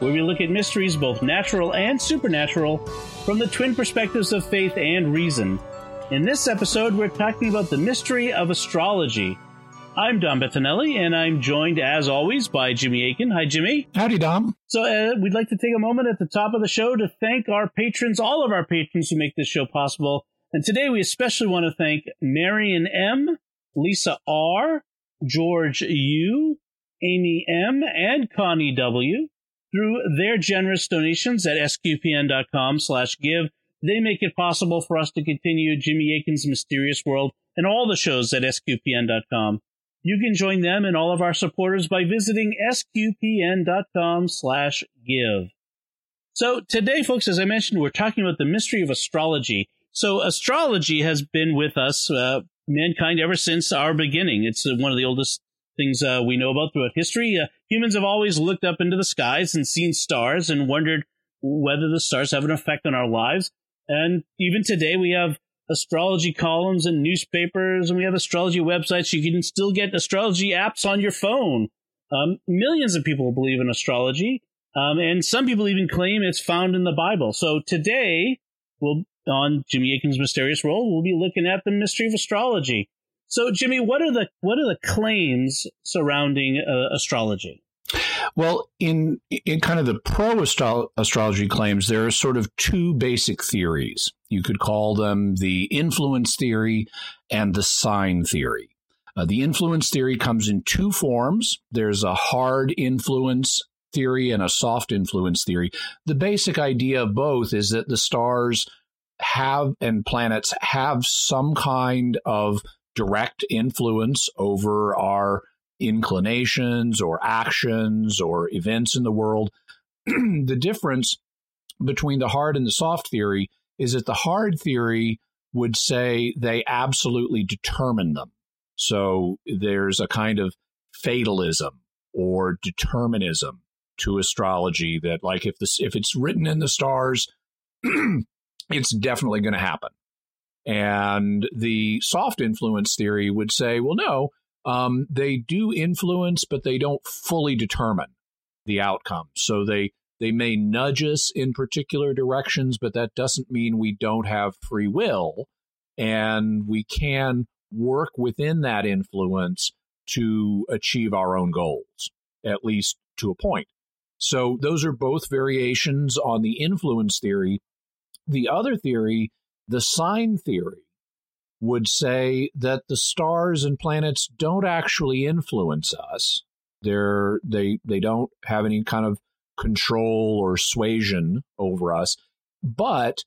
where we look at mysteries both natural and supernatural from the twin perspectives of faith and reason. In this episode, we're talking about the mystery of astrology. I'm Dom Bettinelli, and I'm joined, as always, by Jimmy Akin. Hi, Jimmy. Howdy, Dom. So, uh, we'd like to take a moment at the top of the show to thank our patrons, all of our patrons who make this show possible. And today we especially want to thank Marion M., Lisa R., George U., Amy M., and Connie W. Through their generous donations at sqpn.com slash give, they make it possible for us to continue Jimmy Akin's Mysterious World and all the shows at sqpn.com. You can join them and all of our supporters by visiting sqpn.com slash give. So today, folks, as I mentioned, we're talking about the mystery of astrology. So astrology has been with us uh, mankind ever since our beginning. It's one of the oldest things uh, we know about throughout history. Uh, humans have always looked up into the skies and seen stars and wondered whether the stars have an effect on our lives. And even today, we have astrology columns and newspapers, and we have astrology websites. You can still get astrology apps on your phone. Um, millions of people believe in astrology, um, and some people even claim it's found in the Bible. So today, we'll on Jimmy Akin's Mysterious World, we'll be looking at the mystery of astrology. So, Jimmy, what are the what are the claims surrounding uh, astrology? Well, in in kind of the pro astrology claims, there are sort of two basic theories. You could call them the influence theory and the sign theory. Uh, the influence theory comes in two forms. There's a hard influence theory and a soft influence theory. The basic idea of both is that the stars have and planets have some kind of direct influence over our inclinations or actions or events in the world. the difference between the hard and the soft theory is that the hard theory would say they absolutely determine them. So there's a kind of fatalism or determinism to astrology that like if this if it's written in the stars it's definitely going to happen. And the soft influence theory would say, well, no, um, they do influence, but they don't fully determine the outcome. So they they may nudge us in particular directions, but that doesn't mean we don't have free will, and we can work within that influence to achieve our own goals, at least to a point. So those are both variations on the influence theory the other theory, the sign theory, would say that the stars and planets don't actually influence us. They're, they they don't have any kind of control or suasion over us, but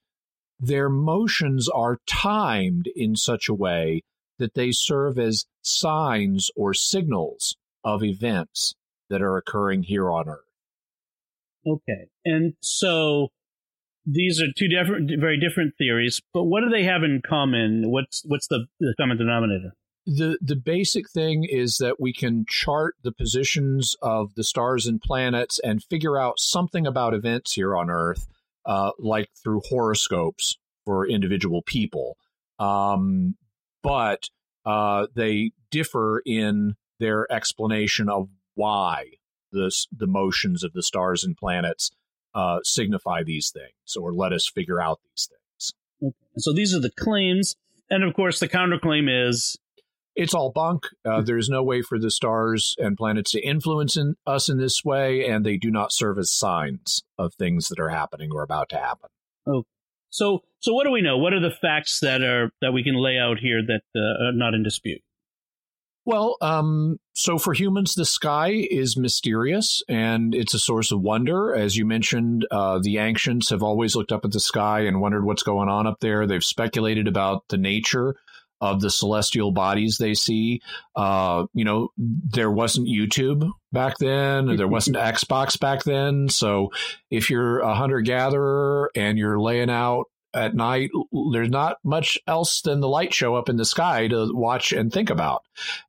their motions are timed in such a way that they serve as signs or signals of events that are occurring here on Earth. Okay. And so these are two different, very different theories. But what do they have in common? What's what's the, the common denominator? The the basic thing is that we can chart the positions of the stars and planets and figure out something about events here on Earth, uh, like through horoscopes for individual people. Um, but uh, they differ in their explanation of why the the motions of the stars and planets uh, signify these things or let us figure out these things. Okay. So these are the claims. And of course, the counterclaim is it's all bunk. Uh, hmm. there's no way for the stars and planets to influence in, us in this way, and they do not serve as signs of things that are happening or about to happen. Oh, so so what do we know? What are the facts that are that we can lay out here that uh, are not in dispute? Well, um, so for humans, the sky is mysterious and it's a source of wonder. As you mentioned, uh, the ancients have always looked up at the sky and wondered what's going on up there. They've speculated about the nature of the celestial bodies they see. Uh, you know, there wasn't YouTube back then, there wasn't Xbox back then. So if you're a hunter gatherer and you're laying out at night, there's not much else than the light show up in the sky to watch and think about.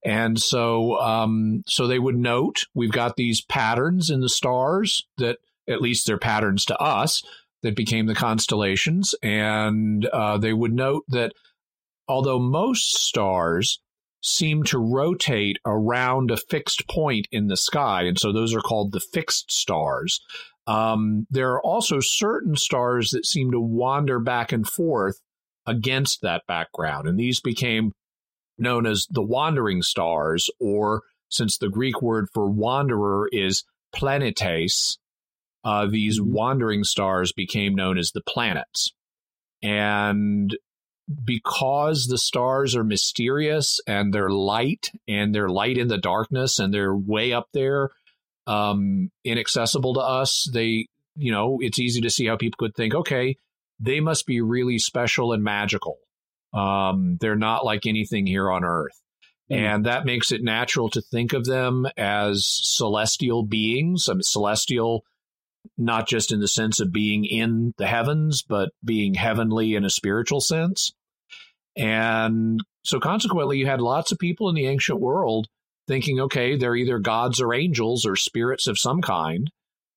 And so, um, so they would note we've got these patterns in the stars that at least they're patterns to us that became the constellations. And uh, they would note that although most stars seem to rotate around a fixed point in the sky, and so those are called the fixed stars. Um, there are also certain stars that seem to wander back and forth against that background, and these became known as the wandering stars, or since the Greek word for wanderer is planetes, uh, these mm-hmm. wandering stars became known as the planets. And because the stars are mysterious and they're light and they're light in the darkness and they're way up there, um, inaccessible to us, they, you know, it's easy to see how people could think, okay, they must be really special and magical. Um, they're not like anything here on Earth. Mm. And that makes it natural to think of them as celestial beings. I mean, celestial not just in the sense of being in the heavens, but being heavenly in a spiritual sense. And so, consequently, you had lots of people in the ancient world thinking, okay, they're either gods or angels or spirits of some kind.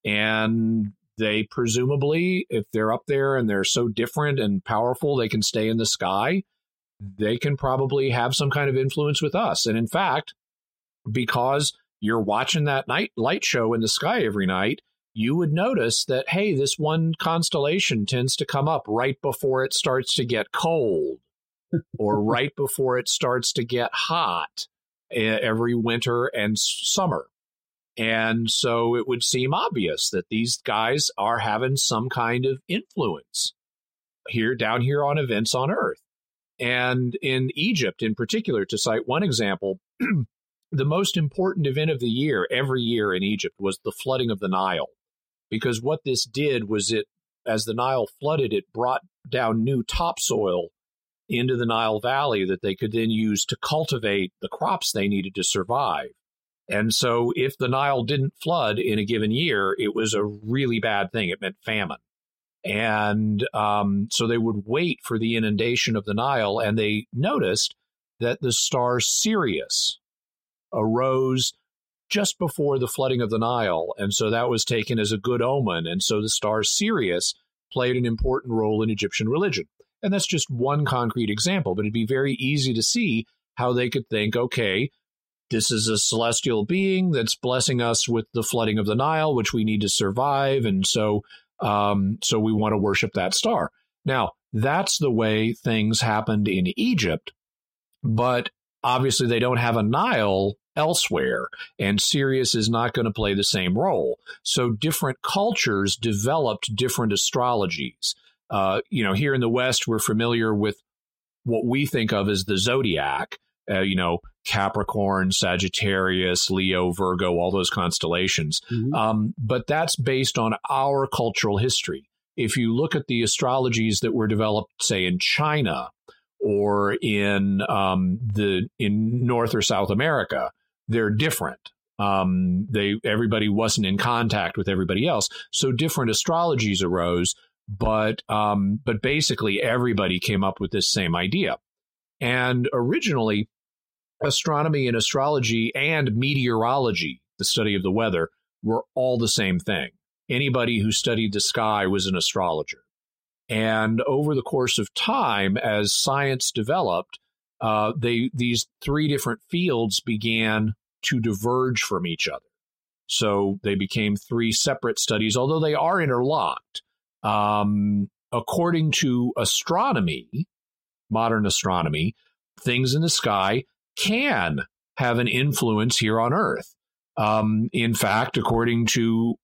And they presumably, if they're up there and they're so different and powerful, they can stay in the sky, they can probably have some kind of influence with us. And in fact, because you're watching that night light show in the sky every night, you would notice that, hey, this one constellation tends to come up right before it starts to get cold or right before it starts to get hot every winter and summer. And so it would seem obvious that these guys are having some kind of influence here, down here on events on Earth. And in Egypt, in particular, to cite one example, the most important event of the year, every year in Egypt, was the flooding of the Nile because what this did was it, as the Nile flooded, it brought down new topsoil into the Nile Valley that they could then use to cultivate the crops they needed to survive. And so, if the Nile didn't flood in a given year, it was a really bad thing. It meant famine. And um, so they would wait for the inundation of the Nile, and they noticed that the star Sirius arose just before the flooding of the Nile. And so that was taken as a good omen. And so the star Sirius played an important role in Egyptian religion. And that's just one concrete example, but it'd be very easy to see how they could think, okay, this is a celestial being that's blessing us with the flooding of the Nile, which we need to survive. And so, um, so we want to worship that star. Now, that's the way things happened in Egypt, but obviously they don't have a Nile elsewhere, and Sirius is not going to play the same role. So different cultures developed different astrologies. Uh, you know, here in the West, we're familiar with what we think of as the zodiac. Uh, you know, Capricorn, Sagittarius, Leo, Virgo, all those constellations. Mm-hmm. Um, but that's based on our cultural history. If you look at the astrologies that were developed, say, in China or in um, the in North or South America, they're different. Um, they everybody wasn't in contact with everybody else, so different astrologies arose. But um, but basically, everybody came up with this same idea. And originally, astronomy and astrology and meteorology, the study of the weather, were all the same thing. Anybody who studied the sky was an astrologer. And over the course of time, as science developed, uh, they these three different fields began to diverge from each other. So they became three separate studies, although they are interlocked. Um, according to astronomy, modern astronomy, things in the sky can have an influence here on Earth. Um, in fact, according to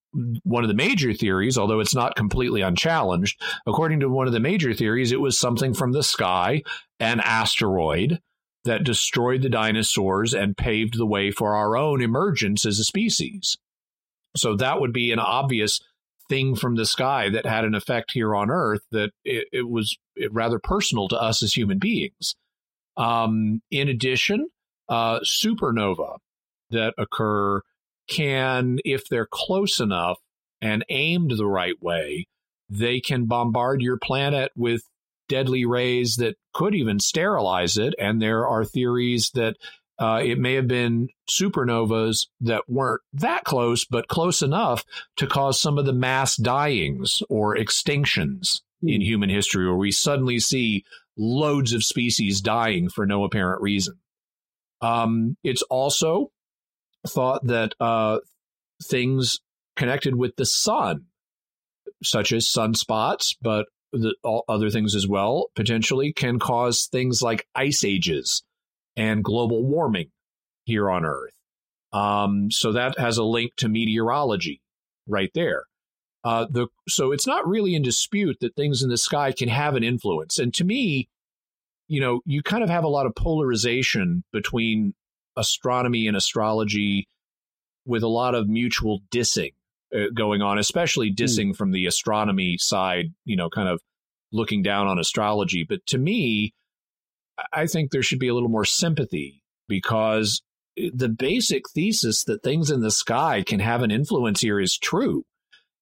one of the major theories, although it's not completely unchallenged, according to one of the major theories, it was something from the sky, an asteroid that destroyed the dinosaurs and paved the way for our own emergence as a species. So that would be an obvious thing from the sky that had an effect here on Earth that it, it was rather personal to us as human beings. Um, in addition, uh, supernova that occur can, if they're close enough and aimed the right way, they can bombard your planet with deadly rays that could even sterilize it. And there are theories that uh, it may have been supernovas that weren't that close, but close enough to cause some of the mass dyings or extinctions in hmm. human history, where we suddenly see loads of species dying for no apparent reason. Um, it's also thought that uh, things connected with the sun, such as sunspots, but the, other things as well, potentially can cause things like ice ages and global warming here on Earth. Um, so that has a link to meteorology right there. Uh, the so it's not really in dispute that things in the sky can have an influence. And to me, you know, you kind of have a lot of polarization between astronomy and astrology, with a lot of mutual dissing uh, going on, especially hmm. dissing mm. from the astronomy side. You know, kind of looking down on astrology. But to me, I think there should be a little more sympathy because the basic thesis that things in the sky can have an influence here is true.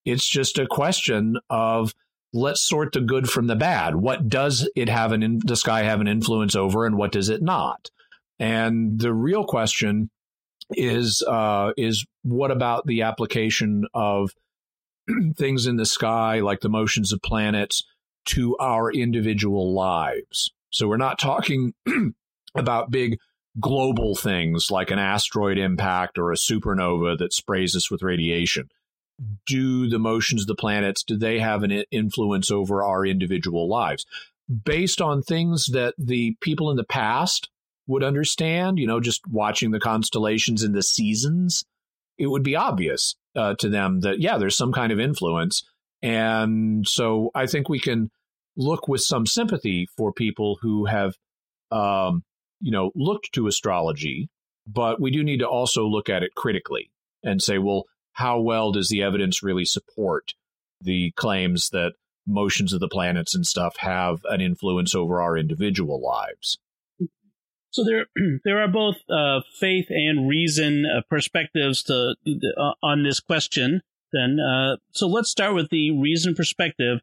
It's just a question of let's sort the good from the bad. What does it have an in, the sky have an influence over, and what does it not? And the real question is uh, is what about the application of things in the sky, like the motions of planets, to our individual lives? So we're not talking about big global things like an asteroid impact or a supernova that sprays us with radiation. Do the motions of the planets, do they have an influence over our individual lives? Based on things that the people in the past would understand, you know, just watching the constellations and the seasons, it would be obvious uh, to them that, yeah, there's some kind of influence. And so I think we can look with some sympathy for people who have, um, you know, looked to astrology, but we do need to also look at it critically and say, well, how well does the evidence really support the claims that motions of the planets and stuff have an influence over our individual lives? So there, there are both uh, faith and reason uh, perspectives to uh, on this question. Then, uh, so let's start with the reason perspective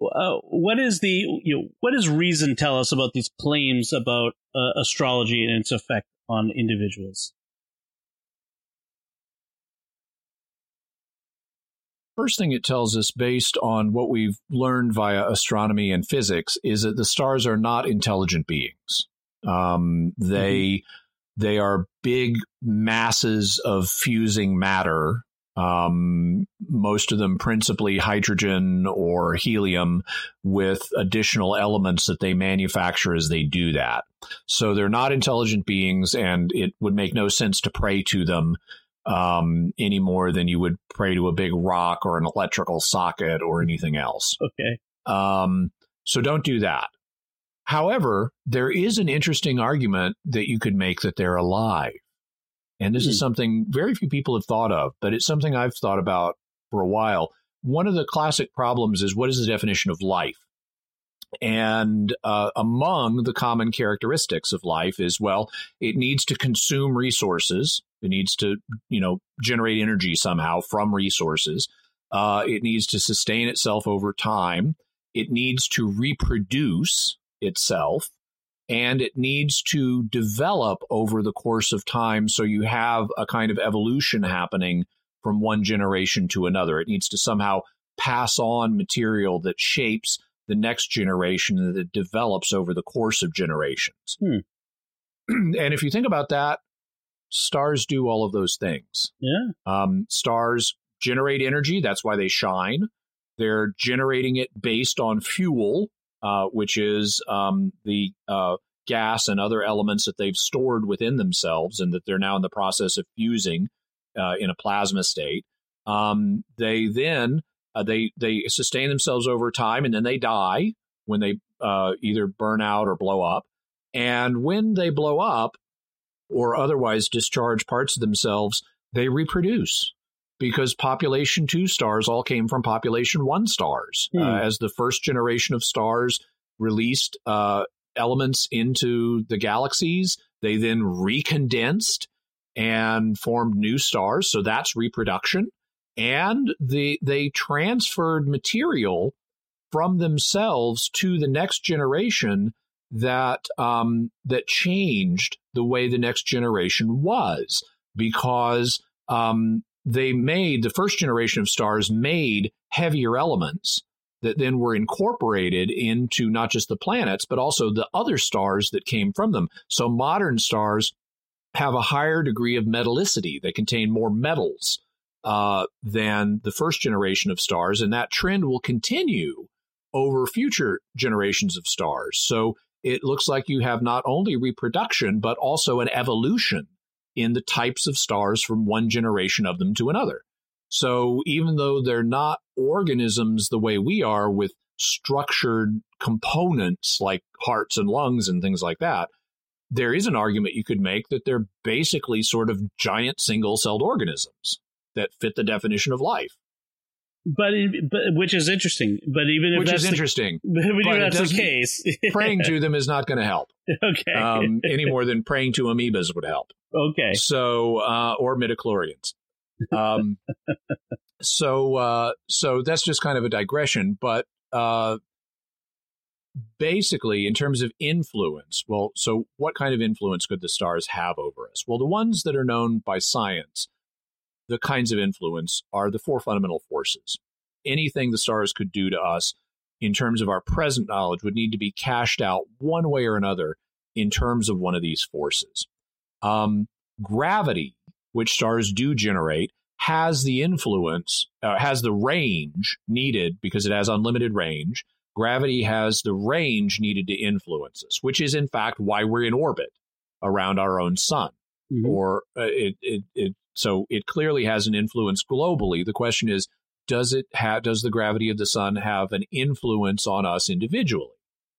uh, what is the you know, what does reason tell us about these claims about uh, astrology and its effect on individuals? First thing it tells us, based on what we've learned via astronomy and physics, is that the stars are not intelligent beings. Um, they mm-hmm. they are big masses of fusing matter um, most of them principally hydrogen or helium with additional elements that they manufacture as they do that. So they're not intelligent beings, and it would make no sense to pray to them um, any more than you would pray to a big rock or an electrical socket or anything else. Okay. Um, so don't do that. However, there is an interesting argument that you could make that they're alive. And this mm. is hmm. something very few people have thought of, but it's something I've thought about for a while. One of the classic problems is what is the definition of life? And uh, among the common characteristics of life is well, it needs to consume resources. It needs to, you know, generate energy somehow from resources. Uh, it needs to sustain itself over time. It needs to reproduce itself and it needs to develop over the course of time so you have a kind of evolution happening from one generation to another. It needs to somehow pass on material that shapes the next generation that develops over the course of generations. Hmm. and if you think about that, stars do all of those things. Yeah. Um, stars generate energy. That's why they shine. They're generating it based on fuel uh, which is um, the uh, gas and other elements that they've stored within themselves and that they're now in the process of fusing uh, in a plasma state. Um, they then uh, they they sustain themselves over time and then they die when they uh, either burn out or blow up. And when they blow up or otherwise discharge parts of themselves, they reproduce because population two stars all came from population one stars. Hmm. Uh, as the first generation of stars released uh, elements into the galaxies. They then recondensed and formed new stars. So that's reproduction. And the, they transferred material from themselves to the next generation that um, that changed the way the next generation was because um, they made the first generation of stars made heavier elements that then were incorporated into not just the planets but also the other stars that came from them. So modern stars have a higher degree of metallicity; they contain more metals uh, than the first generation of stars, and that trend will continue over future generations of stars. So it looks like you have not only reproduction, but also an evolution in the types of stars from one generation of them to another. So even though they're not organisms the way we are with structured components like hearts and lungs and things like that, there is an argument you could make that they're basically sort of giant single celled organisms that fit the definition of life. But, but which is interesting. But even if which that's is the, interesting, but even if it that's the case, praying to them is not going to help okay, um, any more than praying to amoebas would help. okay, So, uh, or midichlorians. Um, so, uh, so that's just kind of a digression. But uh, basically, in terms of influence, well, so what kind of influence could the stars have over us? Well, the ones that are known by science, the kinds of influence are the four fundamental forces. Anything the stars could do to us in terms of our present knowledge would need to be cashed out one way or another in terms of one of these forces. Um, gravity, which stars do generate, has the influence, uh, has the range needed because it has unlimited range. Gravity has the range needed to influence us, which is in fact why we're in orbit around our own sun. Mhm. Or uh, it, it, it, so it clearly has an influence globally. The question is, does it have, does the gravity of the sun have an influence on us individually?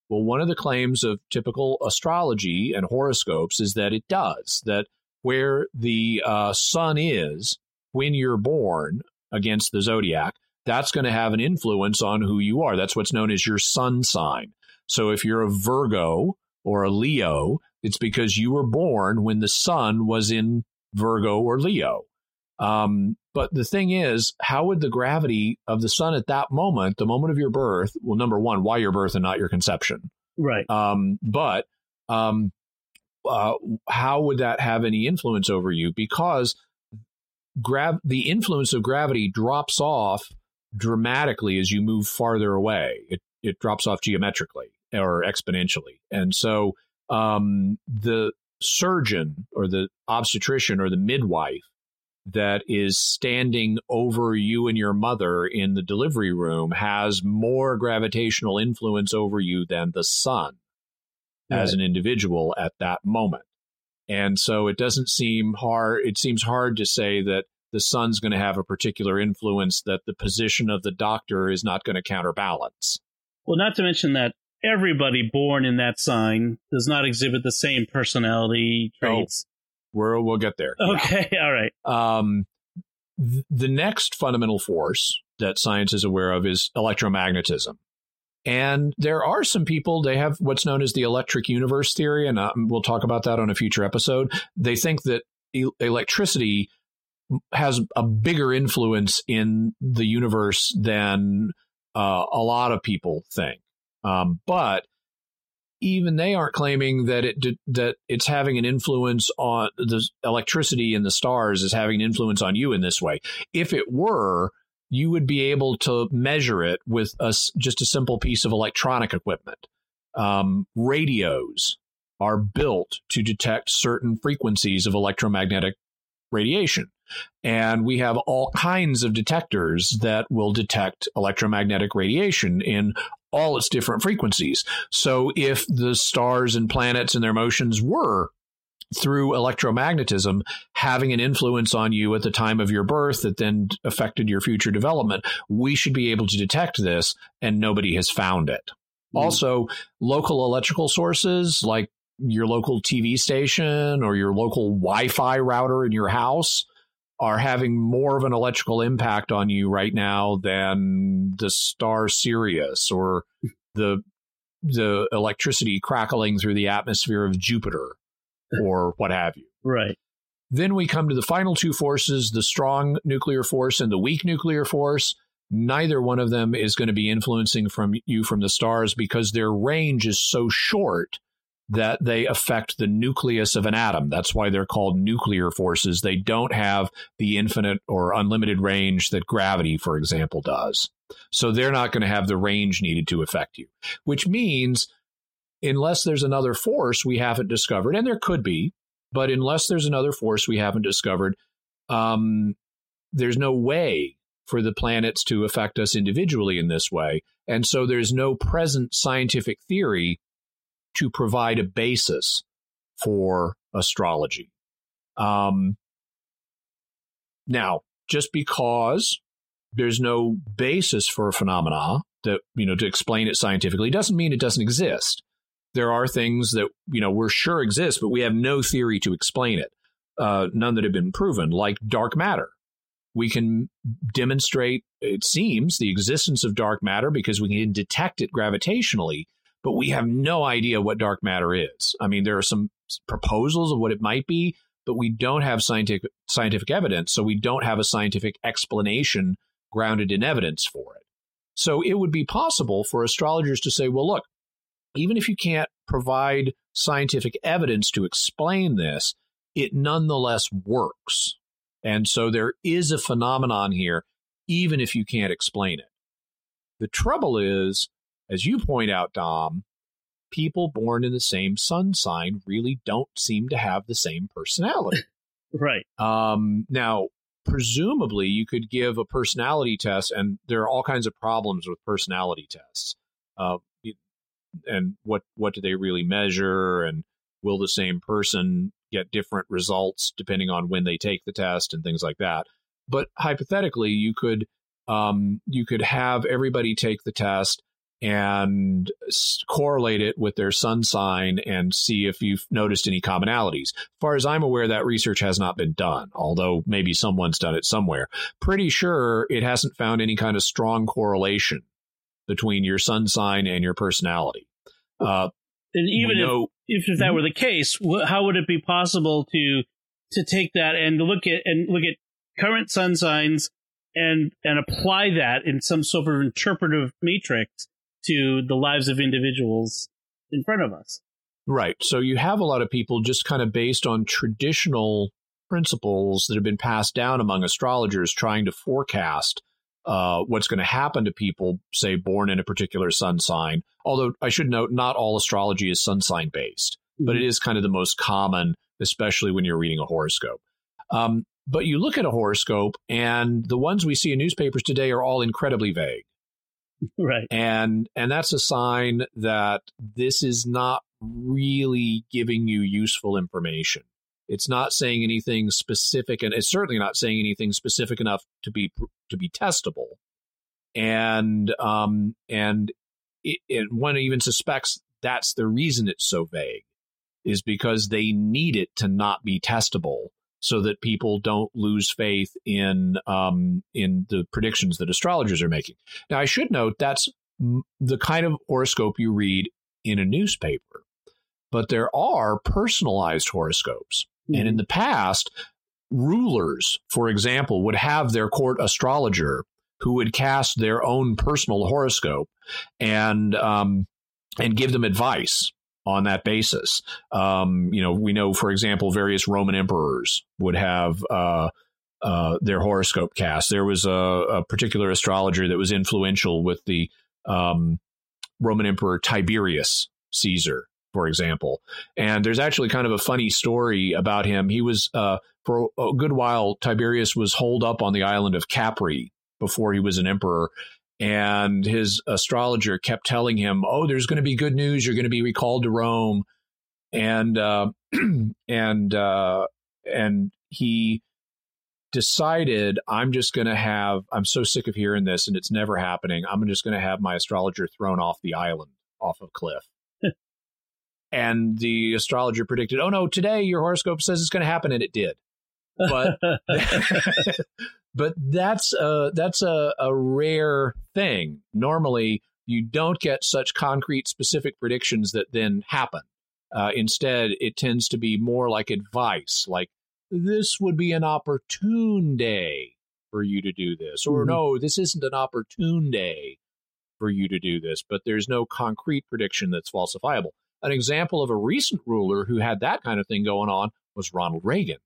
Well, one of the claims of typical astrology and horoscopes is that it does, that where the uh, sun is when you're born against the zodiac, that's going to have an influence on who you are. That's what's known as your sun sign. So if you're a Virgo or a Leo, it's because you were born when the sun was in Virgo or Leo. Um, but the thing is, how would the gravity of the sun at that moment, the moment of your birth, well, number one, why your birth and not your conception? right. Um, but um, uh, how would that have any influence over you? Because grav- the influence of gravity drops off dramatically as you move farther away. It it drops off geometrically or exponentially, and so um, the surgeon or the obstetrician or the midwife that is standing over you and your mother in the delivery room has more gravitational influence over you than the sun as an individual at that moment. And so it doesn't seem hard, it seems hard to say that the sun's going to have a particular influence that the position of the doctor is not going to counterbalance. Well, not to mention that everybody born in that sign does not exhibit the same personality Oh, traits. We're, we'll get there. Yeah. Okay, all right. Um, th- the next fundamental force that science is aware of is electromagnetism. And there are some people, they have what's known as the electric universe theory, and uh, we'll talk about that on a future episode. They think that e- electricity has a bigger influence in the universe than uh, a lot of people think. Um, but even they aren't claiming that it that it's having an influence on the electricity in the stars is having an influence on you in this way. If it were, you would be able to measure it with a just a simple piece of electronic equipment. Um, radios are built to detect certain frequencies of electromagnetic radiation. And we have all kinds of detectors that will detect electromagnetic radiation in all its different frequencies. So if the stars and planets and their motions were through electromagnetism having an influence on you at the time of your birth that then affected your future development, we should be able to detect this and nobody has found it. Hmm. Also, local electrical sources like your local TV station or your local Wi Fi router in your house are having more of an electrical impact on you right now than the star Sirius or the the electricity crackling through the atmosphere of Jupiter or what have you. Right. Then we come to the final two forces the strong nuclear force and the weak nuclear force. Neither one of them is going to be influencing from you from the stars because their range is so short that they affect the nucleus of an atom. That's why they're called nuclear forces. They don't have the infinite or unlimited range that gravity, for example, does. So they're not going to have the range needed to affect you, which means unless there's another force we haven't discovered, and there could be, but unless there's another force we haven't discovered, um, there's no way for the planets to affect us individually in this way. And so there's no present scientific theory to provide a basis for astrology. Um, now, just because there's no basis for a phenomena that you know to explain it scientifically doesn't mean it doesn't exist. There are things that you know we're sure exist, but we have no theory to explain it. Uh, none that have been proven, like dark matter. We can demonstrate, it seems, the existence of dark matter because we can detect it gravitationally, but we have no idea what dark matter is. I mean, there are some proposals of what it might be, but we don't have scientific scientific evidence, so we don't have a scientific explanation grounded in evidence for it. So it would be possible for astrologers to say, well, look, even if you can't provide scientific evidence to explain this, it nonetheless works. And so there is a phenomenon here, even if you can't explain it. The trouble is as you point out, Dom, people born in the same sun sign really don't seem to have the same personality. right. Um, now, presumably, you could give a personality test, and there are all kinds of problems with personality tests. Uh, and what what do they really measure? And will the same person get different results depending on when they take the test and things like that? But hypothetically, you could um, you could have everybody take the test and correlate it with their sun sign and see if you've noticed any commonalities. As far as I'm aware, that research has not been done, although maybe someone's done it somewhere. Pretty sure it hasn't found any kind of strong correlation between your sun sign and your personality. Uh, and even know, if, if that mm-hmm. were the case, how would it be possible to to take that and look at and look at current sun signs and and apply that in some sort of interpretive matrix to the lives of individuals in front of us. Right. So you have a lot of people just kind of based on traditional principles that have been passed down among astrologers trying to forecast uh, what's going to happen to people, say, born in a particular sun sign. Although I should note, not all astrology is sun sign based, mm-hmm. but it is kind of the most common, especially when you're reading a horoscope. Um, but you look at a horoscope, and the ones we see in newspapers today are all incredibly vague. right. And and that's a sign that this is not really giving you useful information. It's not saying anything specific and it's certainly not saying anything specific enough to be to be testable. And um and it, it, one even suspects that's the reason it's so vague is because they need it to not be testable so that people don't lose faith in um, in the predictions that astrologers are making. Now, I should note that's the kind of horoscope you read in a newspaper, but there are personalized horoscopes, mm-hmm. and in mm-hmm. the past, rulers, for example, would have their court astrologer who would cast their own personal horoscope and um, and give them advice on that basis. Um, you know, we know, for example, various Roman emperors would have uh, uh, their horoscope cast. There was a, a, particular astrologer that was influential with the um, Roman Emperor Tiberius Caesar, for example. And there's actually kind of a funny story about him. He was, uh, for a good while, Tiberius was holed up on the island of Capri before he was an emperor and his astrologer kept telling him, "Oh, there's going to be good news. You're going to be recalled to Rome," and uh, and uh, and he decided, "I'm just going to have. I'm so sick of hearing this, and it's never happening. I'm just going to have my astrologer thrown off the island, off a cliff." and the astrologer predicted, "Oh no, today your horoscope says it's going to happen," and it did. But but that's a that's a, a rare thing. Normally, you don't get such concrete, specific predictions that then happen. Uh, instead, it tends to be more like advice, like this would be an opportune day for you to do this, or mm-hmm. no, this isn't an opportune day for you to do this, but there's no concrete prediction that's falsifiable. An example of a recent ruler who had that kind of thing going on was Ronald Reagan.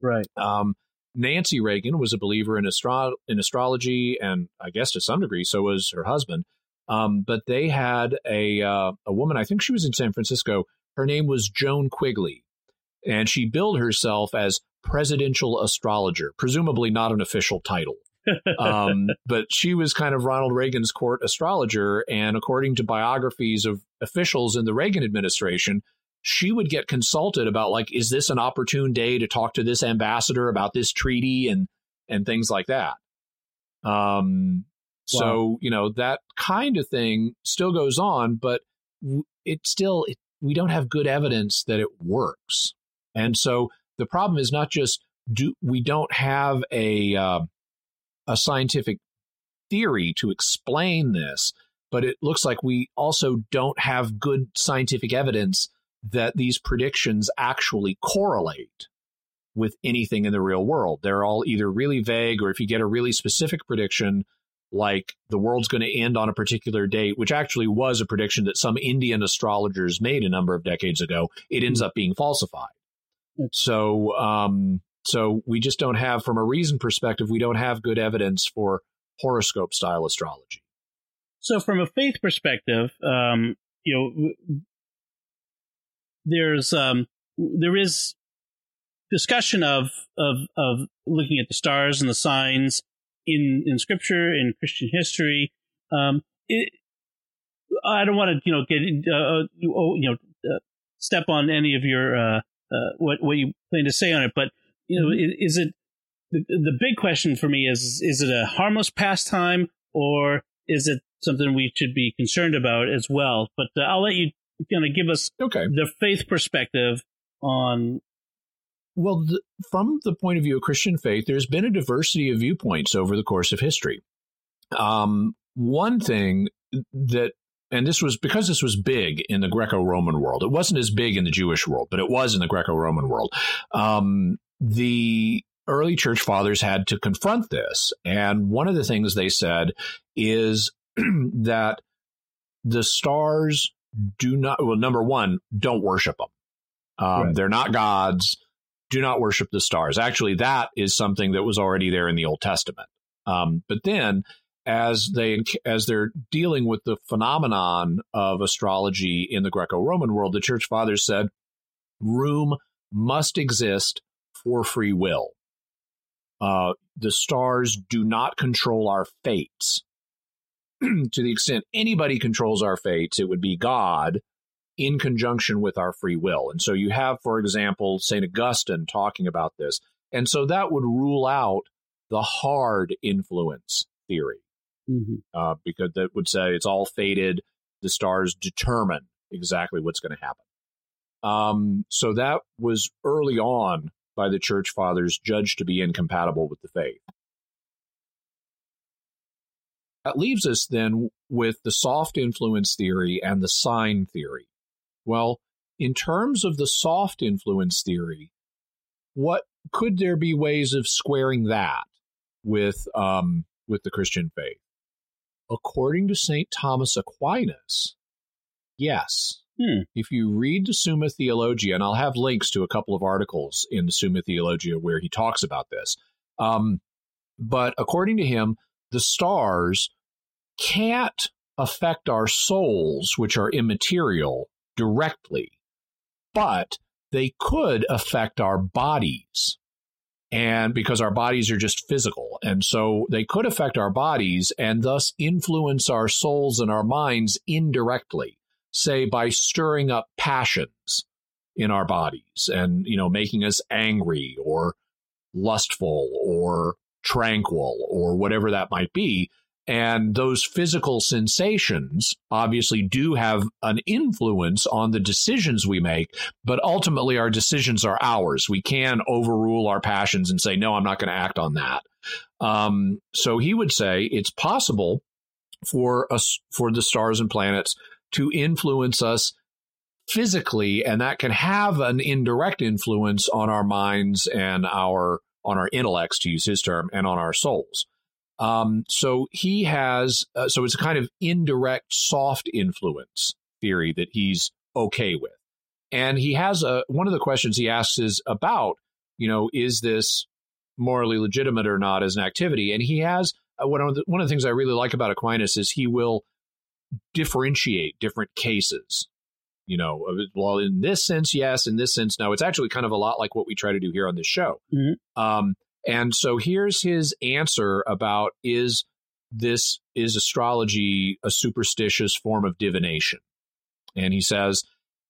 Right. Um, Nancy Reagan was a believer in, astro- in astrology, and I guess to some degree, so was her husband. Um, but they had a uh, a woman, I think she was in San Francisco. Her name was Joan Quigley, and she billed herself as presidential astrologer, presumably not an official title. um, but she was kind of Ronald Reagan's court astrologer, and according to biographies of officials in the Reagan administration, she would get consulted about like, is this an opportune day to talk to this ambassador about this treaty and and things like that. Um, wow. so you know that kind of thing still goes on, but it still it, we don't have good evidence that it works, and so the problem is not just do we don't have a uh, a scientific theory to explain this, but it looks like we also don't have good scientific evidence that these predictions actually correlate with anything in the real world. They're all either really vague or if you get a really specific prediction, like the world's going to end on a particular date, which actually was a prediction that some Indian astrologers made a number of decades ago, it ends up being falsified. So, um, so we just don't have, from a reason perspective, we don't have good evidence for horoscope style astrology. So, from a faith perspective, um, you know, there's um, there is discussion of of of looking at the stars and the signs in in scripture in Christian history. Um, it, I don't want to you know get uh, uh you know uh, step on any of your uh, uh, what what you plan to say on it, but you know mm-hmm. is it the, the big question for me is is it a harmless pastime or is it something we should be concerned about as well? But uh, I'll let you kind to give us okay. the faith perspective on well, the, from the point of view of Christian faith, there's been a diversity of viewpoints over the course of history. Um, one thing that, and this was because this was big in the Greco Roman world, it wasn't as big in the Jewish world, but it was in the Greco Roman world. Um, the early church fathers had to confront this. And one of the things they said is that the stars do not, well, number one, don't worship them. Um, right. They're not gods. Do not worship the stars. Actually, that is something that was already there in the Old Testament. Um, but then, as they as they're dealing with the phenomenon of astrology in the Greco-Roman world, the Church Fathers said room must exist for free will. Uh, the stars do not control our fates. to the extent anybody controls our fates, it would be God in conjunction with our free will. And so you have, for example, St. Augustine talking about this. And so that would rule out the hard influence theory, mm-hmm. uh, because that would say it's all fated. The stars determine exactly what's going to happen. Um, so that was early on by the church fathers judged to be incompatible with the faith. That leaves us then with the soft influence theory and the sign theory. Well, in terms of the soft influence theory, what could there be ways of squaring that with um, with the Christian faith? According to Saint Thomas Aquinas, yes. Hmm. If you read the Summa Theologia, and I'll have links to a couple of articles in the Summa Theologia where he talks about this, um, but according to him, the stars can't affect our souls, which are immaterial, directly, but they could affect our bodies. And because our bodies are just physical. And so they could affect our bodies and thus influence our souls and our minds indirectly, say by stirring up passions in our bodies and, you know, making us angry or lustful or tranquil or whatever that might be. And those physical sensations obviously do have an influence on the decisions we make, but ultimately our decisions are ours. We can overrule our passions and say, no, I'm not going to act on that. Um, so he would say it's possible for us for the stars and planets to influence us physically and that can have an indirect influence on our minds and our on our intellects to use his term and on our souls um, so he has uh, so it's a kind of indirect soft influence theory that he's okay with and he has a one of the questions he asks is about you know is this morally legitimate or not as an activity and he has uh, one of the, one of the things i really like about aquinas is he will differentiate different cases you know, well, in this sense, yes, in this sense, no. It's actually kind of a lot like what we try to do here on this show. Mm-hmm. Um, and so here's his answer about is this is astrology a superstitious form of divination? And he says,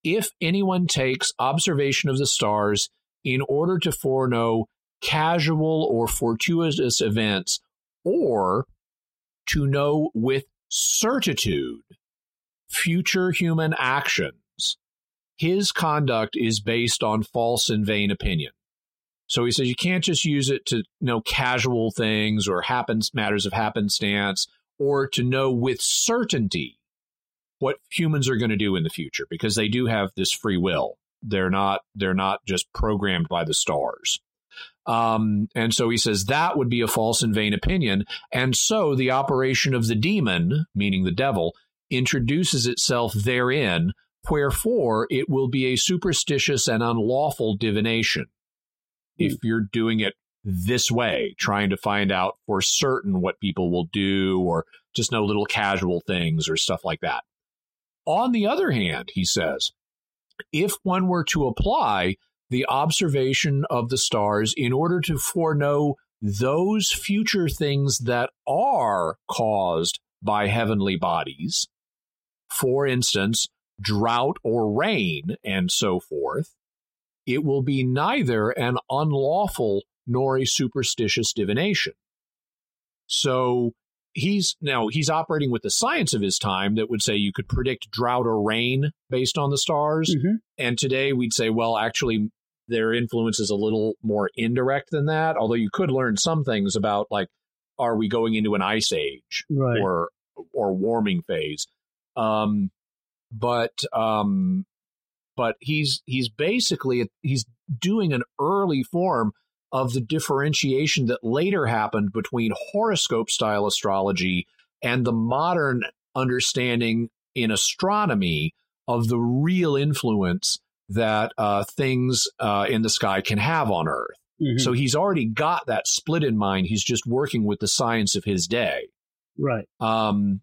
if anyone takes observation of the stars in order to foreknow casual or fortuitous events, or to know with certitude future human actions, his conduct is based on false and vain opinion. So he says you can't just use it to know casual things or happens matters of happenstance or to know with certainty what humans are going to do in the future because they do have this free will. They're not they're not just programmed by the stars. Um, and so he says that would be a false and vain opinion. And so the operation of the demon, meaning the devil, introduces itself therein wherefore it will be a superstitious and unlawful divination if hmm. you're doing it this way, trying to find out for certain what people will do or just know little casual things or stuff like that. On the other hand, he says, if one were to apply the observation of the stars in order to foreknow those future things that are caused by heavenly bodies, for instance, drought or rain, and so forth, it will be neither an unlawful nor a superstitious divination. So he's now he's operating with the science of his time that would say you could predict drought or rain based on the stars. Mm-hmm. And today we'd say, well, actually, their influence is a little more indirect than that. Although you could learn some things about like, are we going into an ice age right. or or warming phase? Um, but um, but he's he's basically he's doing an early form of the differentiation that later happened between horoscope style astrology and the modern understanding in astronomy of the real influence that uh, things uh, in the sky can have on Earth. Mm-hmm. So he's already got that split in mind. He's just working with the science of his day. Right. Um,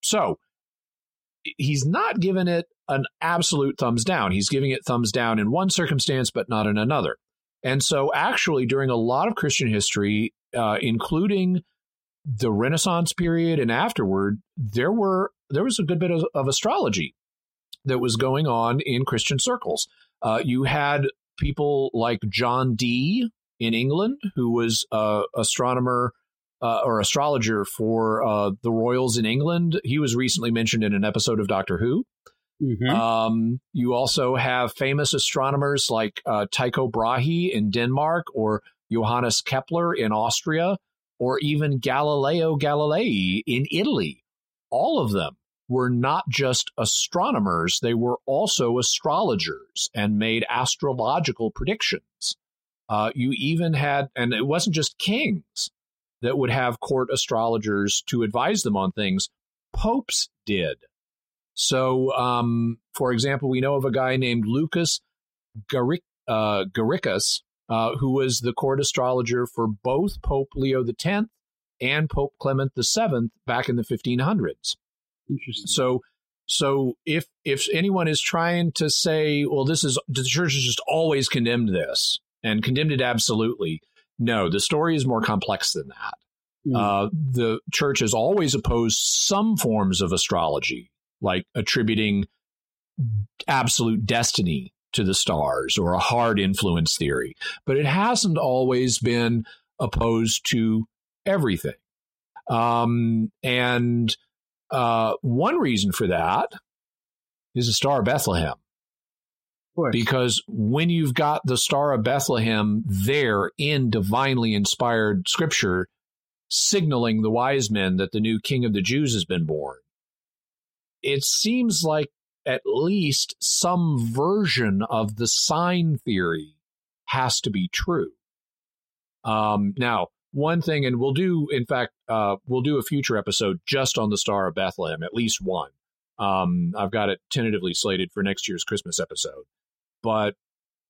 so he's not giving it an absolute thumbs down. He's giving it thumbs down in one circumstance, but not in another. And so, actually, during a lot of Christian history, uh, including the Renaissance period and afterward, there were there was a good bit of, of astrology that was going on in Christian circles. Uh, you had people like John Dee in England, who was an astronomer uh, or astrologer for uh, the royals in England. He was recently mentioned in an episode of Doctor Who. Mm-hmm. Um, you also have famous astronomers like uh, Tycho Brahe in Denmark, or Johannes Kepler in Austria, or even Galileo Galilei in Italy. All of them were not just astronomers, they were also astrologers and made astrological predictions. Uh, you even had, and it wasn't just kings that would have court astrologers to advise them on things. Popes did. So, um, for example, we know of a guy named Lucas Garric- uh, Garricus, uh, who was the court astrologer for both Pope Leo X and Pope Clement VII back in the 1500s. Interesting. So, so if if anyone is trying to say, well, this is the church has just always condemned this and condemned it absolutely, no, the story is more complex than that. Mm. Uh, the church has always opposed some forms of astrology, like attributing absolute destiny to the stars or a hard influence theory, but it hasn't always been opposed to everything. Um, and uh, one reason for that is the Star of Bethlehem because when you've got the Star of Bethlehem there in divinely inspired scripture, signaling the wise men that the new king of the Jews has been born. It seems like at least some version of the sign theory has to be true. Um, now, one thing, and we'll do, in fact, uh, we'll do a future episode just on the Star of Bethlehem, at least one. Um, I've got it tentatively slated for next year's Christmas episode. But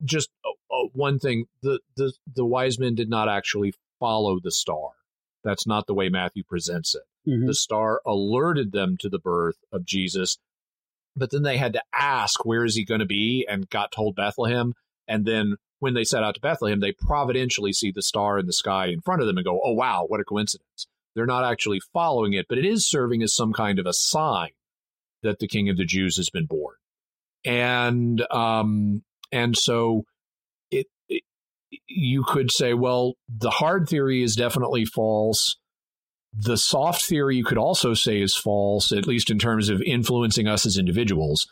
just uh, uh, one thing: the the the wise men did not actually follow the star. That's not the way Matthew presents it. Mm-hmm. The star alerted them to the birth of Jesus, but then they had to ask, "Where is he going to be?" and got told Bethlehem. And then when they set out to Bethlehem, they providentially see the star in the sky in front of them and go, "Oh wow, what a coincidence!" They're not actually following it, but it is serving as some kind of a sign that the King of the Jews has been born. And um, and so it, it you could say, well, the hard theory is definitely false. The soft theory you could also say is false, at least in terms of influencing us as individuals.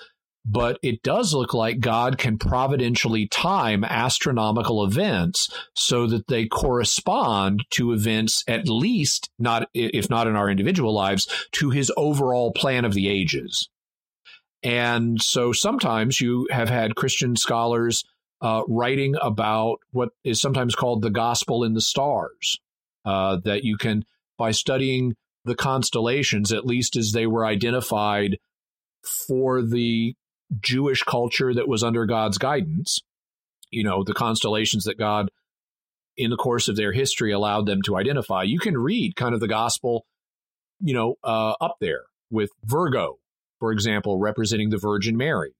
But it does look like God can providentially time astronomical events so that they correspond to events, at least not, if not in our individual lives, to his overall plan of the ages. And so sometimes you have had Christian scholars uh, writing about what is sometimes called the gospel in the stars, uh, that you can, by studying the constellations, at least as they were identified for the Jewish culture that was under God's guidance, you know, the constellations that God, in the course of their history, allowed them to identify, you can read kind of the gospel, you know, uh, up there with Virgo for example, representing the Virgin Mary,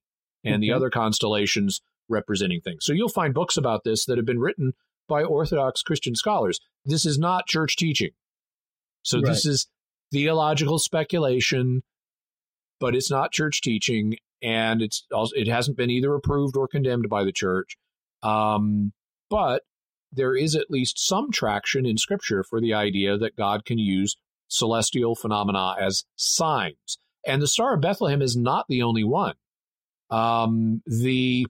and mm-hmm. the other constellations representing things. So you'll find books about this that have been written by Orthodox Christian scholars. This is not church teaching. So right. this is theological speculation, but it's not church teaching, and it's also, it hasn't been either approved or condemned by the church. Um, but there is at least some traction in Scripture for the idea that God can use celestial phenomena as signs. And the Star of Bethlehem is not the only one. Um, the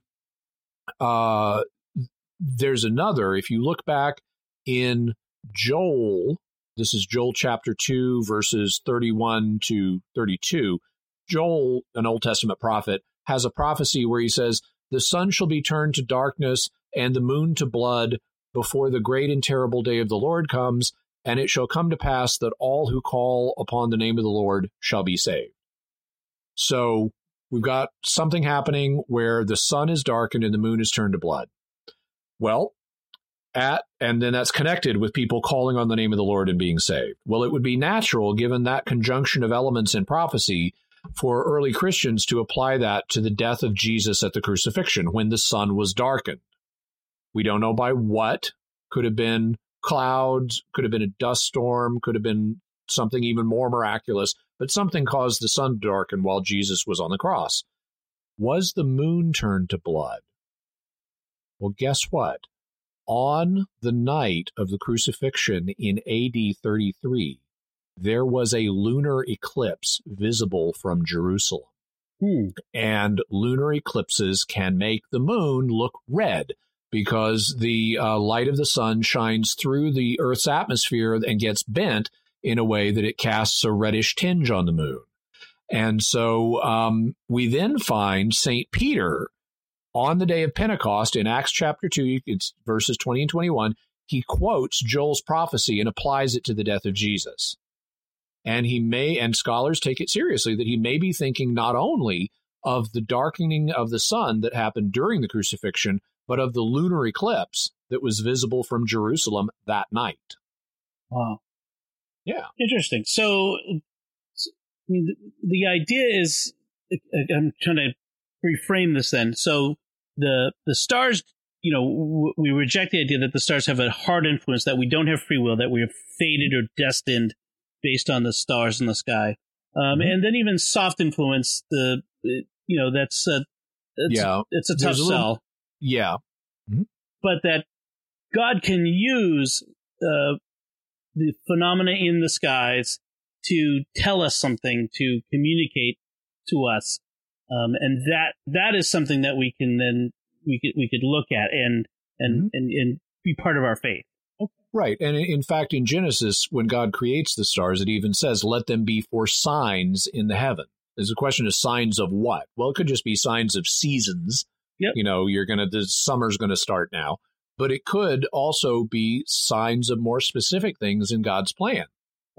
uh, there's another. If you look back in Joel, this is Joel chapter two, verses thirty-one to thirty-two. Joel, an Old Testament prophet, has a prophecy where he says, "The sun shall be turned to darkness and the moon to blood before the great and terrible day of the Lord comes." And it shall come to pass that all who call upon the name of the Lord shall be saved. So we've got something happening where the sun is darkened and the moon is turned to blood. Well, at and then that's connected with people calling on the name of the Lord and being saved. Well, it would be natural, given that conjunction of elements in prophecy, for early Christians to apply that to the death of Jesus at the crucifixion when the sun was darkened. We don't know by what. Could have been clouds, could have been a dust storm, could have been something even more miraculous but something caused the sun to darken while Jesus was on the cross. Was the moon turned to blood? Well, guess what? On the night of the crucifixion in AD 33, there was a lunar eclipse visible from Jerusalem. Hmm. And lunar eclipses can make the moon look red because the uh, light of the sun shines through the Earth's atmosphere and gets bent in a way that it casts a reddish tinge on the moon. And so um, we then find St. Peter on the day of Pentecost in Acts chapter 2, it's verses 20 and 21. He quotes Joel's prophecy and applies it to the death of Jesus. And he may, and scholars take it seriously, that he may be thinking not only of the darkening of the sun that happened during the crucifixion, but of the lunar eclipse that was visible from Jerusalem that night. Wow. Yeah. Interesting. So, I mean, the, the idea is, I'm trying to reframe this then. So, the the stars, you know, we reject the idea that the stars have a hard influence, that we don't have free will, that we are fated or destined based on the stars in the sky. Um, mm-hmm. And then even soft influence, the you know, that's a, it's, yeah, it's a tough a little, sell. Yeah, mm-hmm. but that God can use uh, the phenomena in the skies to tell us something, to communicate to us. Um, and that, that is something that we can then, we could, we could look at and, and, mm-hmm. and, and be part of our faith. Right. And in fact, in Genesis, when God creates the stars, it even says, let them be for signs in the heaven. There's a question of signs of what? Well, it could just be signs of seasons. Yep. You know, you're going to, the summer's going to start now. But it could also be signs of more specific things in God's plan.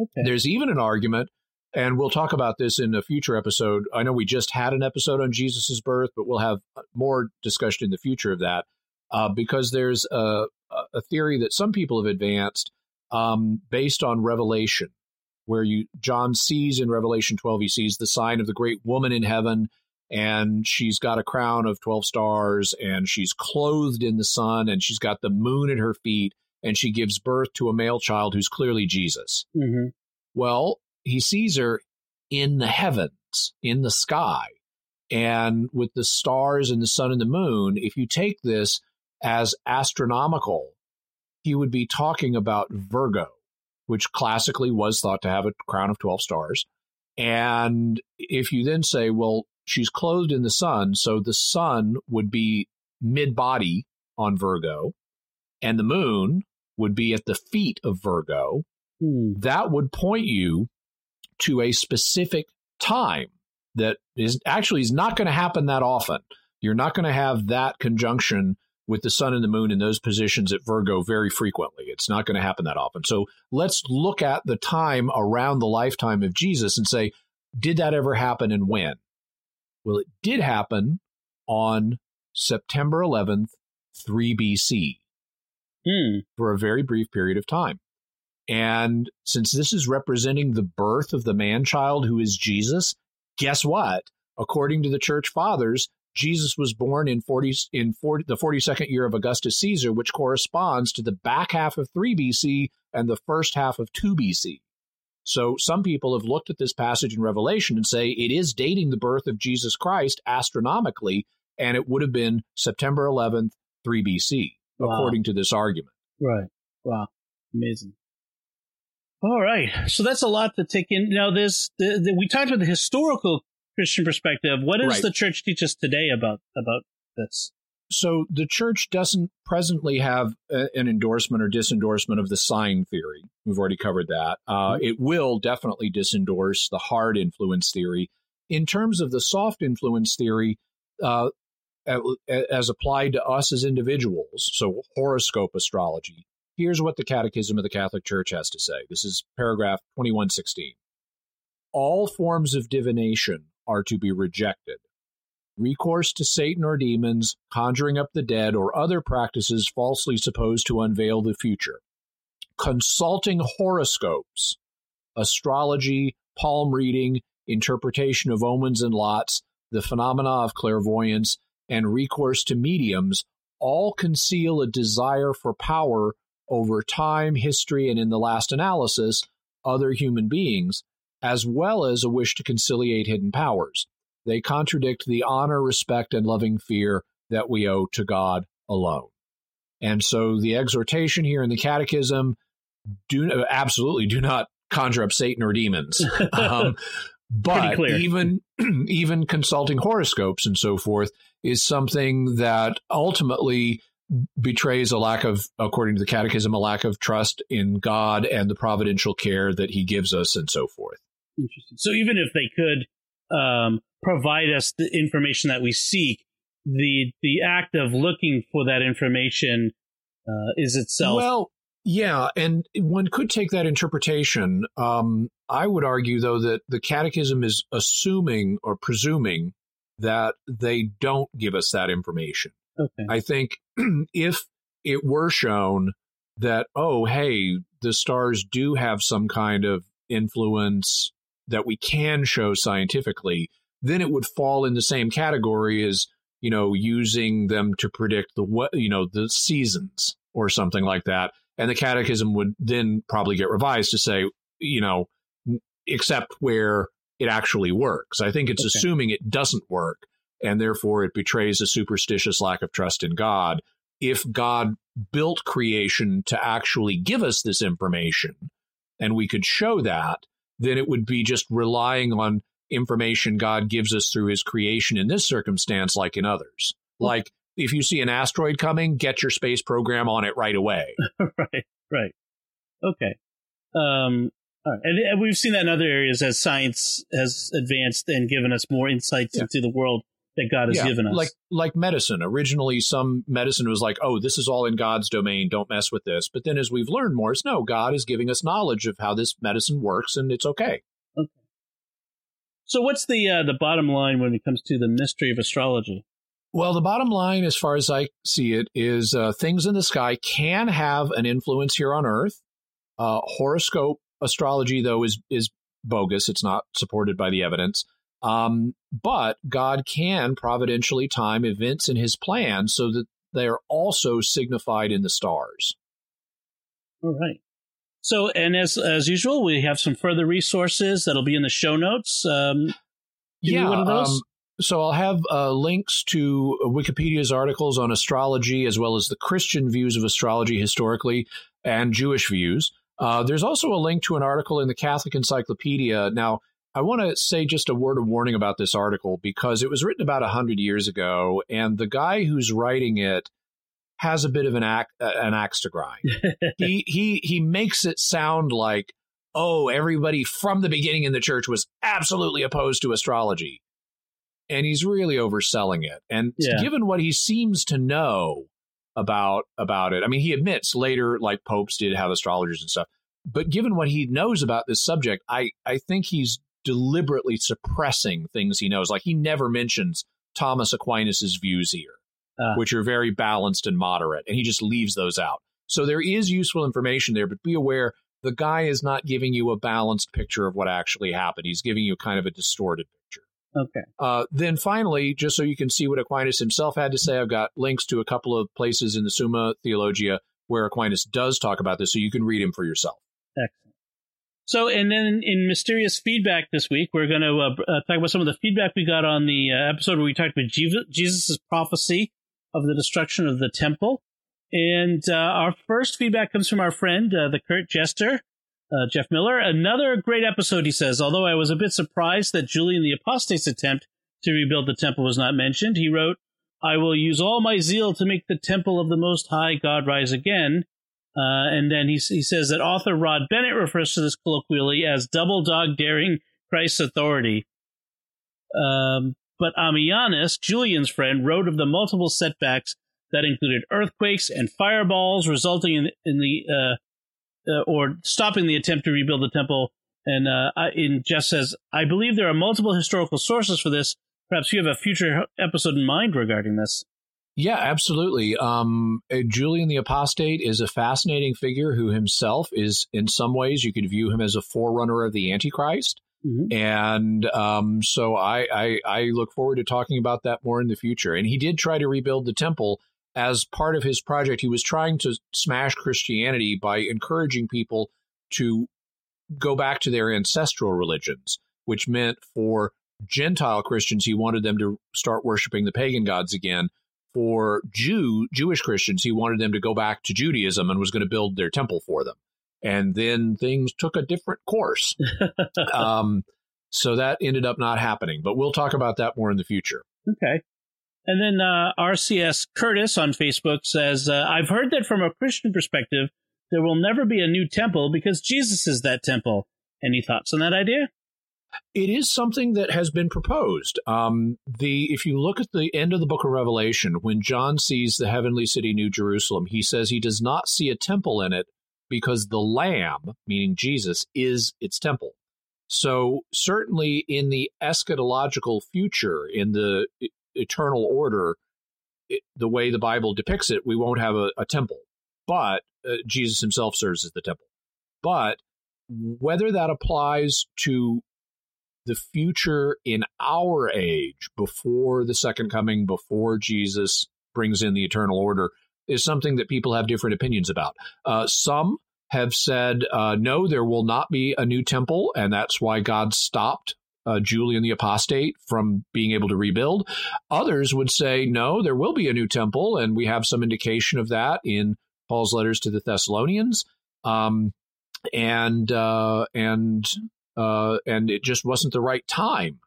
Okay. There's even an argument, and we'll talk about this in a future episode. I know we just had an episode on Jesus' birth, but we'll have more discussion in the future of that uh, because there's a, a theory that some people have advanced um, based on Revelation, where you John sees in Revelation 12, he sees the sign of the great woman in heaven, and she's got a crown of 12 stars, and she's clothed in the sun, and she's got the moon at her feet, and she gives birth to a male child who's clearly Jesus. Mm-hmm. Well, he sees her in the heavens, in the sky. And with the stars and the sun and the moon, if you take this as astronomical, he would be talking about Virgo, which classically was thought to have a crown of 12 stars. And if you then say, well, she's clothed in the sun, so the sun would be mid body on Virgo, and the moon would be at the feet of Virgo, Hmm. that would point you to a specific time that is actually is not going to happen that often. You're not going to have that conjunction with the sun and the moon in those positions at Virgo very frequently. It's not going to happen that often. So let's look at the time around the lifetime of Jesus and say, did that ever happen and when? Well, it did happen on September 11th, 3 BC Hmm. for a very brief period of time. And since this is representing the birth of the man child who is Jesus, guess what? According to the church fathers, Jesus was born in 40 in 40, the 42nd year of Augustus Caesar, which corresponds to the back half of 3 BC and the first half of 2 BC. So some people have looked at this passage in Revelation and say it is dating the birth of Jesus Christ astronomically, and it would have been September 11th, 3 BC, Wow. according to this argument. Right. Wow. Amazing. All right. So that's a lot to take in. Now, this the, the, we talked about the historical Christian perspective. What does Right. the church teach us today about about this? So the church doesn't presently have a, an endorsement or disendorsement of the sign theory. We've already covered that. Uh, it will definitely disendorse the hard influence theory. In terms of the soft influence theory, uh, as applied to us as individuals, so horoscope astrology, here's what the Catechism of the Catholic Church has to say. This is paragraph 2116. All forms of divination are to be rejected recourse to Satan or demons, conjuring up the dead, or other practices falsely supposed to unveil the future. Consulting horoscopes, astrology, palm reading, interpretation of omens and lots, the phenomena of clairvoyance, and recourse to mediums all conceal a desire for power over time, history, and in the last analysis, other human beings, as well as a wish to conciliate hidden powers. They contradict the honor, respect, and loving fear that we owe to God alone. And so the exhortation here in the catechism do absolutely do not conjure up Satan or demons. Um, but even even consulting horoscopes and so forth is something that ultimately betrays a lack of, according to the catechism, a lack of trust in God and the providential care that He gives us and so forth. Interesting. So even if they could um, provide us the information that we seek, the the act of looking for that information uh, is itself Well, yeah, and one could take that interpretation. Um, I would argue, though, that the Catechism is assuming or presuming that they don't give us that information. okay. I think if it were shown that, oh, hey, the stars do have some kind of influence that we can show scientifically, then it would fall in the same category as, you know, using them to predict the what, you know, the seasons or something like that. And the catechism would then probably get revised to say, you know, except where it actually works. I think it's Okay. assuming it doesn't work and therefore it betrays a superstitious lack of trust in God. If God built creation to actually give us this information and we could show that, then it would be just relying on information God gives us through his creation in this circumstance, like in others. Like if you see an asteroid coming, get your space program on it right away. right. Right. Okay. Um, and we've seen that in other areas as science has advanced and given us more insights yeah. into the world that God has yeah, given us. Like like medicine. Originally some medicine was like, oh, this is all in God's domain, don't mess with this. But then as we've learned more, it's no, God is giving us knowledge of how this medicine works and it's okay. Okay. So what's the uh, the bottom line when it comes to the mystery of astrology? Well, the bottom line, as far as I see it, is uh, things in the sky can have an influence here on Earth. Uh, horoscope astrology, though, is is bogus. It's not supported by the evidence. Um, but God can providentially time events in His plan so that they are also signified in the stars. All right. So, and as as usual, we have some further resources that'll be in the show notes. Um, yeah. Um, so I'll have uh, links to Wikipedia's articles on astrology, as well as the Christian views of astrology historically and Jewish views. Uh, there's also a link to an article in the Catholic Encyclopedia. Now, I want to say just a word of warning about this article because it was written about 100 years ago, and the guy who's writing it has a bit of an, act, an axe to grind. he, he, he makes it sound like, oh, everybody from the beginning in the church was absolutely opposed to astrology. And he's really overselling it. And yeah. given what he seems to know, about about it. I mean, he admits later, like popes did have astrologers and stuff. But given what he knows about this subject, I I think he's deliberately suppressing things he knows. Like he never mentions Thomas Aquinas's views here, uh. which are very balanced and moderate, and he just leaves those out. So there is useful information there, but be aware the guy is not giving you a balanced picture of what actually happened. He's giving you kind of a distorted picture. Okay. Uh, then finally, just so you can see what Aquinas himself had to say, I've got links to a couple of places in the Summa Theologia where Aquinas does talk about this, so you can read him for yourself. Excellent. So, and then in mysterious feedback this week, we're going to uh, uh, talk about some of the feedback we got on the uh, episode where we talked about Jesus' prophecy of the destruction of the temple. And uh, our first feedback comes from our friend, uh, the Curt Jester, uh, Jeff Miller. Another great episode, he says. Although I was a bit surprised that Julian the Apostate's attempt to rebuild the temple was not mentioned, he wrote, I will use all my zeal to make the temple of the Most High God rise again. Uh, and then he, he says that author Rod Bennett refers to this colloquially as double dog daring Christ's authority. Um, but Ammianus, Julian's friend, wrote of the multiple setbacks that included earthquakes and fireballs, resulting in, in the uh, uh, or stopping the attempt to rebuild the temple. And uh, in Jeff says, I believe there are multiple historical sources for this. Perhaps you have a future episode in mind regarding this. Yeah, absolutely. Um, uh, Julian the Apostate is a fascinating figure who himself is, in some ways, you could view him as a forerunner of the Antichrist. Mm-hmm. And um, so I, I, I look forward to talking about that more in the future. And he did try to rebuild the temple as part of his project, he was trying to smash Christianity by encouraging people to go back to their ancestral religions, which meant for Gentile Christians, he wanted them to start worshiping the pagan gods again. For Jew Jewish Christians, he wanted them to go back to Judaism and was going to build their temple for them. And then things took a different course. um, so that ended up not happening. But we'll talk about that more in the future. Okay. And then uh, RCS Curtis on Facebook says, uh, I've heard that from a Christian perspective, there will never be a new temple because Jesus is that temple. Any thoughts on that idea? It is something that has been proposed. Um, the if you look at the end of the book of Revelation, when John sees the heavenly city, New Jerusalem, he says he does not see a temple in it because the Lamb, meaning Jesus, is its temple. So certainly in the eschatological future, in the eternal order, it, the way the Bible depicts it, we won't have a, a temple. But uh, Jesus himself serves as the temple. But whether that applies to the future in our age, before the second coming, before Jesus brings in the eternal order, is something that people have different opinions about. Uh, some have said, uh, no, there will not be a new temple, and that's why God stopped uh, Julian the Apostate from being able to rebuild. Others would say, no, there will be a new temple, and we have some indication of that in Paul's letters to the Thessalonians. Um, and uh, and uh, and it just wasn't the right time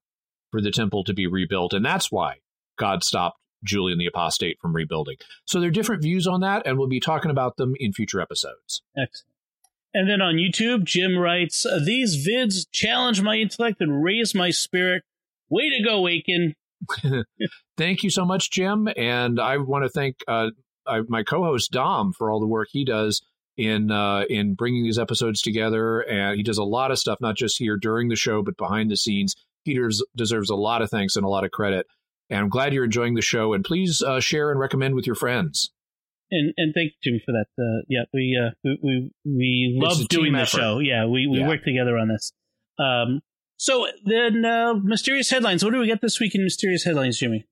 for the temple to be rebuilt, and that's why God stopped Julian the Apostate from rebuilding. So there are different views on that, and we'll be talking about them in future episodes. Excellent. And then on YouTube, Jim writes, These vids challenge my intellect and raise my spirit. Way to go, Akin. thank you so much, Jim. And I want to thank uh, I, my co-host Dom for all the work he does in uh, in bringing these episodes together. And he does a lot of stuff, not just here during the show, but behind the scenes. He deserves a lot of thanks and a lot of credit. And I'm glad you're enjoying the show. And please uh, share and recommend with your friends. And and thank you, Jim, for that. Uh, yeah, we uh, we we, we love doing the show. Yeah, we we yeah. work together on this. Um, so then, uh, mysterious headlines. What do we get this week in mysterious headlines, Jimmy?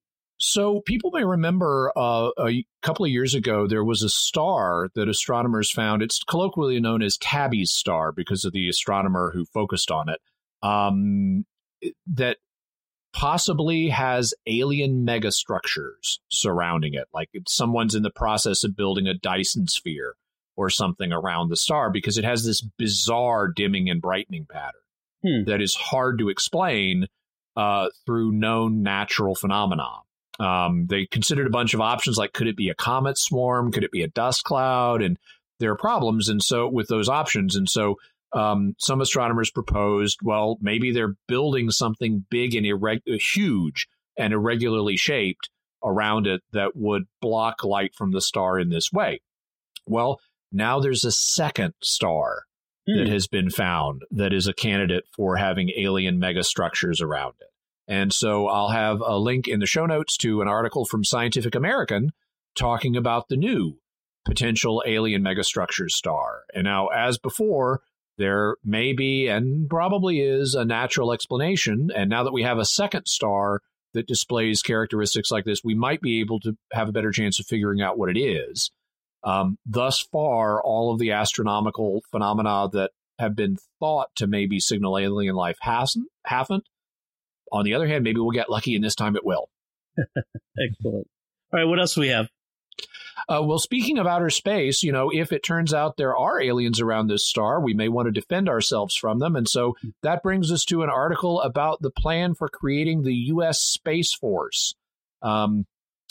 So people may remember uh, a couple of years ago there was a star that astronomers found. It's colloquially known as Tabby's star because of the astronomer who focused on it. Um, that possibly has alien megastructures surrounding it, like someone's in the process of building a Dyson sphere or something around the star because it has this bizarre dimming and brightening pattern hmm. that is hard to explain uh, through known natural phenomena. Um, they considered a bunch of options like could it be a comet swarm? Could it be a dust cloud? And there are problems. And so with those options, and so um, some astronomers proposed, well, maybe they're building something big and irreg- huge and irregularly shaped around it that would block light from the star in this way. Well, now there's a second star hmm. that has been found that is a candidate for having alien megastructures around it. And so I'll have a link in the show notes to an article from Scientific American talking about the new potential alien megastructure star. And now, as before, there may be and probably is a natural explanation. And now that we have a second star that displays characteristics like this, we might be able to have a better chance of figuring out what it is. Um, thus far, all of the astronomical phenomena that have been thought to maybe signal alien life hasn't, haven't. On the other hand, maybe we'll get lucky and this time it will. Excellent. All right, what else do we have? Uh, well, speaking of outer space, you know, if it turns out there are aliens around this star, we may want to defend ourselves from them. And so that brings us to an article about the plan for creating the U.S. Space Force. Um,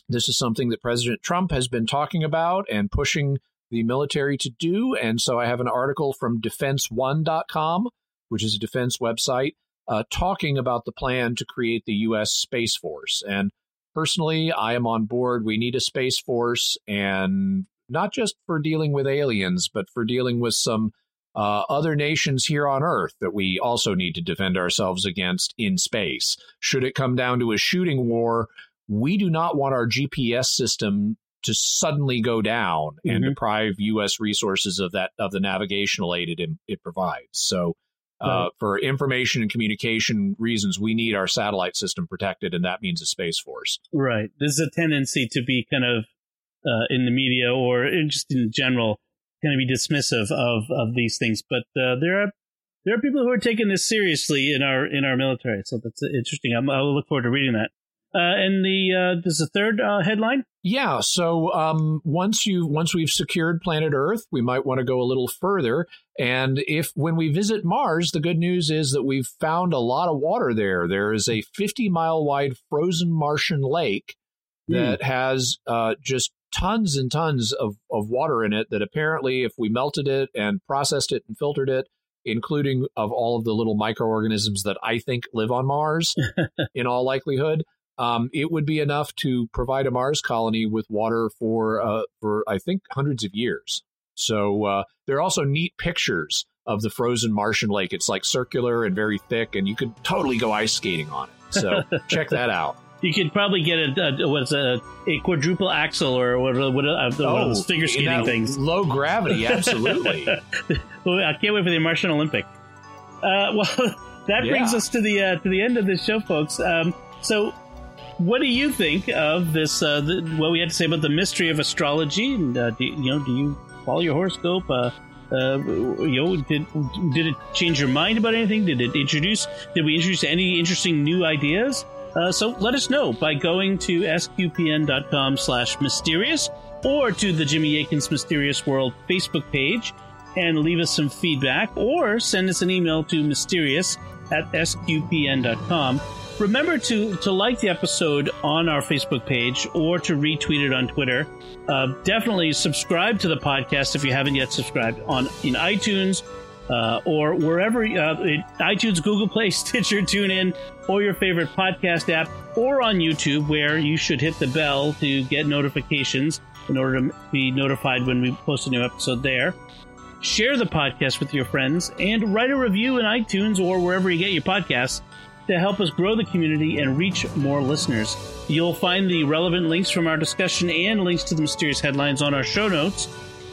this is something that President Trump has been talking about and pushing the military to do. And so I have an article from defenseone.com, which is a defense website uh, talking about the plan to create the U.S. Space Force. And personally, I am on board. We need a Space Force, and not just for dealing with aliens, but for dealing with some uh, other nations here on Earth that we also need to defend ourselves against in space. Should it come down to a shooting war, we do not want our GPS system to suddenly go down mm-hmm. and deprive U.S. resources of that of the navigational aid it, it provides. So uh, for information and communication reasons, we need our satellite system protected, and that means a space force. Right. There's a tendency to be kind of uh, in the media or in just in general, kind of be dismissive of of these things. But uh, there are there are people who are taking this seriously in our in our military, so that's interesting. I'm, I'll look forward to reading that. Uh, and the uh, there's a third uh, headline. Yeah. So um, once you once we've secured planet Earth, we might want to go a little further. And if when we visit Mars, the good news is that we've found a lot of water there. There is a 50 mile wide frozen Martian lake hmm. that mm. has uh, just tons and tons of, of water in it. That apparently, if we melted it and processed it and filtered it, including of all of the little microorganisms that I think live on Mars, in all likelihood um, it would be enough to provide a Mars colony with water for uh, for I think hundreds of years. So uh, there are also neat pictures of the frozen Martian lake. It's like circular and very thick, and you could totally go ice skating on it. So check that out. You could probably get a, a what's a, a quadruple axle or what, what, uh, oh, figure skating things. Low gravity, absolutely. I can't wait for the Martian Olympic. Uh, well, that yeah. brings us to the uh, to the end of this show, folks. Um, so what do you think of this? Uh, the, what we had to say about the mystery of astrology? And uh, do, you know, do you follow your horoscope? Uh, uh, you know, did did it change your mind about anything? Did it introduce? Did we introduce any interesting new ideas? Uh, so let us know by going to sqpn.com/mysterious or to the Jimmy Akin's Mysterious World Facebook page and leave us some feedback, or send us an email to mysterious at sqpn.com Remember to, to like the episode on our Facebook page or to retweet it on Twitter. Uh, definitely subscribe to the podcast if you haven't yet subscribed on in iTunes uh, or wherever uh, iTunes, Google Play, Stitcher, TuneIn, or your favorite podcast app, or on YouTube, where you should hit the bell to get notifications in order to be notified when we post a new episode there. Share the podcast with your friends and write a review in iTunes or wherever you get your podcasts to help us grow the community and reach more listeners. You'll find the relevant links from our discussion and links to the mysterious headlines on our show notes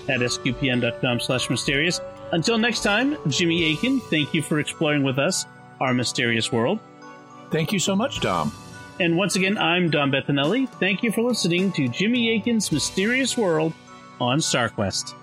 at sqpn.com slash mysterious. Until next time, Jimmy Akin, thank you for exploring with us our mysterious world. Thank you so much, Dom. And once again, I'm Dom Bettinelli. Thank you for listening to Jimmy Akin's Mysterious World on StarQuest.